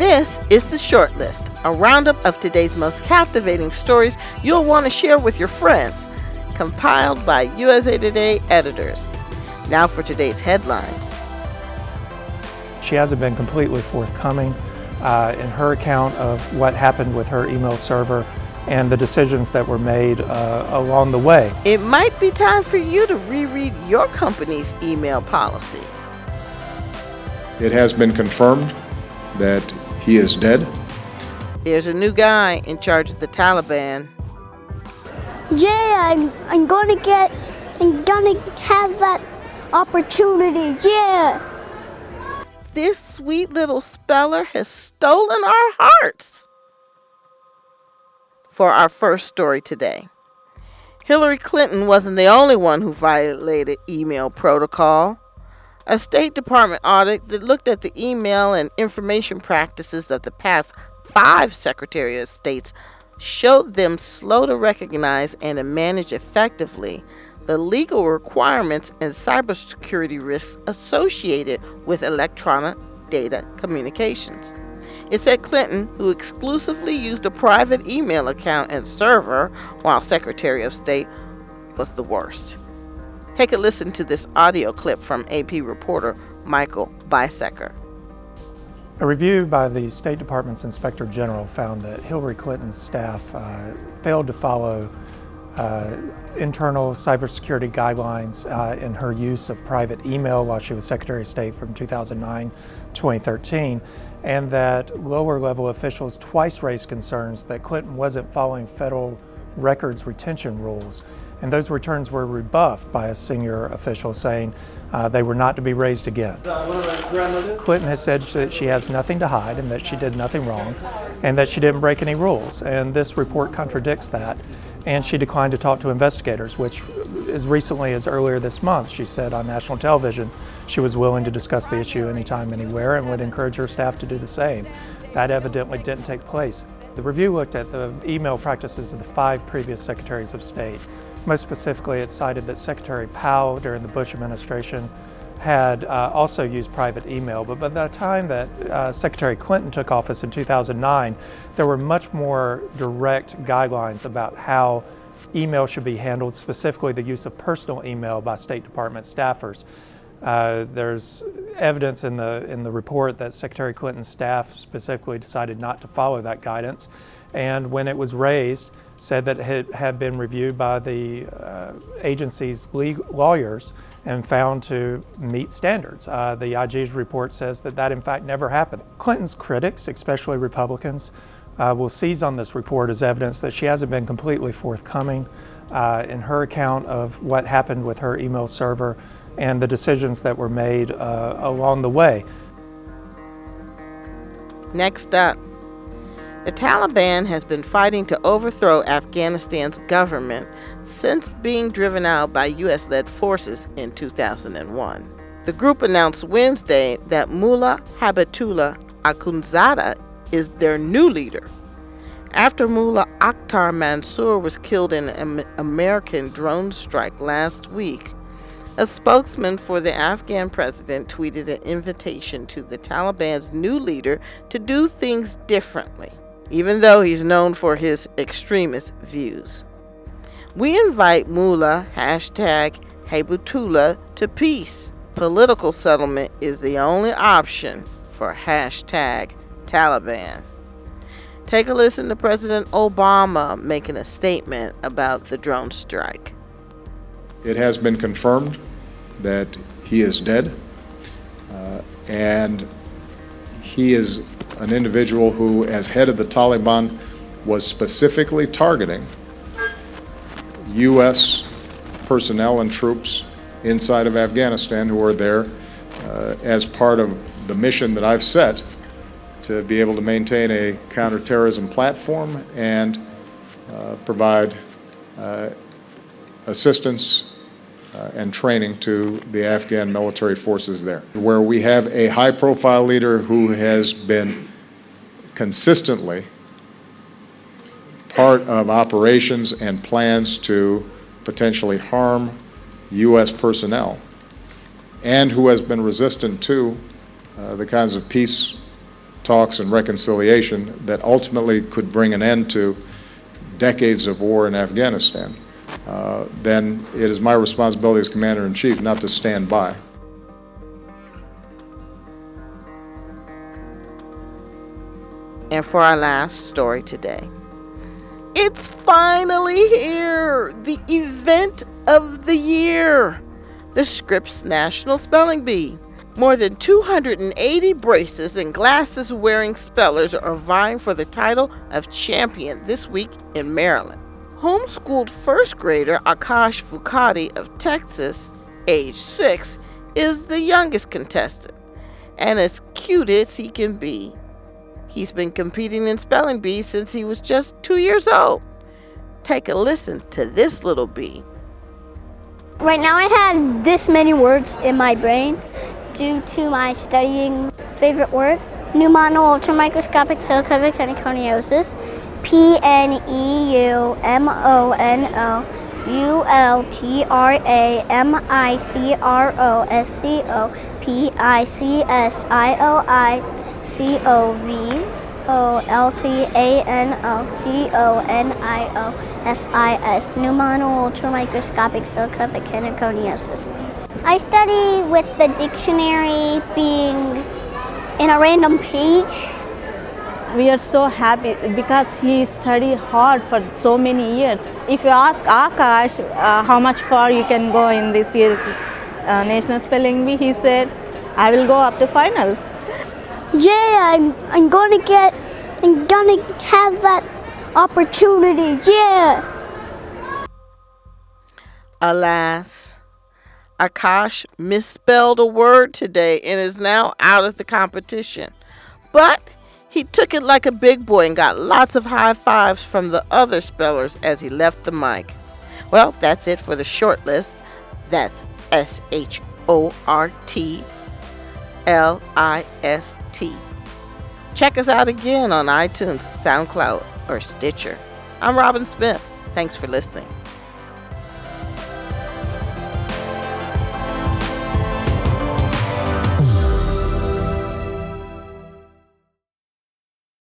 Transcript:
This is the short list, a roundup of today's most captivating stories you'll want to share with your friends, compiled by USA Today editors. Now for today's headlines. She hasn't been completely forthcoming uh, in her account of what happened with her email server and the decisions that were made uh, along the way. It might be time for you to reread your company's email policy. It has been confirmed that he is dead. There's a new guy in charge of the Taliban. Yeah, I'm, I'm gonna get, I'm gonna have that opportunity. Yeah. This sweet little speller has stolen our hearts. For our first story today, Hillary Clinton wasn't the only one who violated email protocol. A State Department audit that looked at the email and information practices of the past five Secretary of States showed them slow to recognize and to manage effectively the legal requirements and cybersecurity risks associated with electronic data communications. It said Clinton, who exclusively used a private email account and server while Secretary of State, was the worst. Take a listen to this audio clip from AP reporter Michael Biesecker. A review by the State Department's Inspector General found that Hillary Clinton's staff uh, failed to follow uh, internal cybersecurity guidelines uh, in her use of private email while she was Secretary of State from 2009 to 2013, and that lower level officials twice raised concerns that Clinton wasn't following federal records retention rules. And those returns were rebuffed by a senior official saying uh, they were not to be raised again. Clinton has said that she has nothing to hide and that she did nothing wrong and that she didn't break any rules. And this report contradicts that and she declined to talk to investigators, which as recently as earlier this month, she said on national television she was willing to discuss the issue anytime, anywhere, and would encourage her staff to do the same. That evidently didn't take place. The review looked at the email practices of the five previous secretaries of state. Most specifically, it cited that Secretary Powell during the Bush administration had uh, also used private email, but by the time that uh, Secretary Clinton took office in 2009, there were much more direct guidelines about how email should be handled, specifically the use of personal email by State Department staffers. Uh, there's evidence in the in the report that Secretary Clinton's staff specifically decided not to follow that guidance, and when it was raised, said that it had been reviewed by the uh, agency's lawyers and found to meet standards. Uh, the IG's report says that that in fact never happened. Clinton's critics, especially Republicans, uh, will seize on this report as evidence that she hasn't been completely forthcoming uh, in her account of what happened with her email server and the decisions that were made uh, along the way. Next up, the Taliban has been fighting to overthrow Afghanistan's government since being driven out by U.S. led forces in 2001. The group announced Wednesday that Mullah Habibatullah Akhundzada is their new leader. After Mullah Akhtar Mansour was killed in an American drone strike last week, a spokesman for the Afghan president tweeted an invitation to the Taliban's new leader to do things differently even though he's known for his extremist views. We invite Mullah hashtag Habibatullah to peace. Political settlement is the only option for hashtag Taliban. Take a listen to President Obama making a statement about the drone strike. It has been confirmed that he is dead, uh, and he is an individual who, as head of the Taliban, was specifically targeting U.S. personnel and troops inside of Afghanistan who are there uh, as part of the mission that I've set to be able to maintain a counterterrorism platform and uh, provide uh, assistance uh, and training to the Afghan military forces there, where we have a high profile leader who has been consistently part of operations and plans to potentially harm U.S. personnel, and who has been resistant to uh, the kinds of peace talks and reconciliation that ultimately could bring an end to decades of war in Afghanistan, uh, then it is my responsibility as Commander in Chief not to stand by. And for our last story today, it's finally here! The event of the year! The Scripps National Spelling Bee. More than 280 braces and glasses wearing spellers are vying for the title of champion this week in Maryland. Homeschooled first grader Akash Vukoti of Texas, age 6, is the youngest contestant and as cute as he can be. He's been competing in spelling bees since he was just two years old. Take a listen to this little bee. Right now, I have this many words in my brain due to my studying favorite word pneumono ultramicroscopic silicovolcanoconiosis. P N E U M O N O U L T R A M I C R O S C O P I C S I O I C O V O L C A N O C O N I O S I S pneumono ultramicroscopic heniconiosis. I study with the dictionary being in a random page we are so happy because he studied hard for so many years. If you ask Akash uh, how much far you can go in this year uh, national spelling bee, he said, "I will go up to finals." Yeah, I'm, I'm gonna get, I'm gonna have that opportunity. Yeah. Alas, Akash misspelled a word today and is now out of the competition. But he took it like a big boy and got lots of high fives from the other spellers as he left the mic. Well, that's it for the short list. That's S H O R T L I S T. Check us out again on iTunes, SoundCloud, or Stitcher. I'm Robin Smith. Thanks for listening.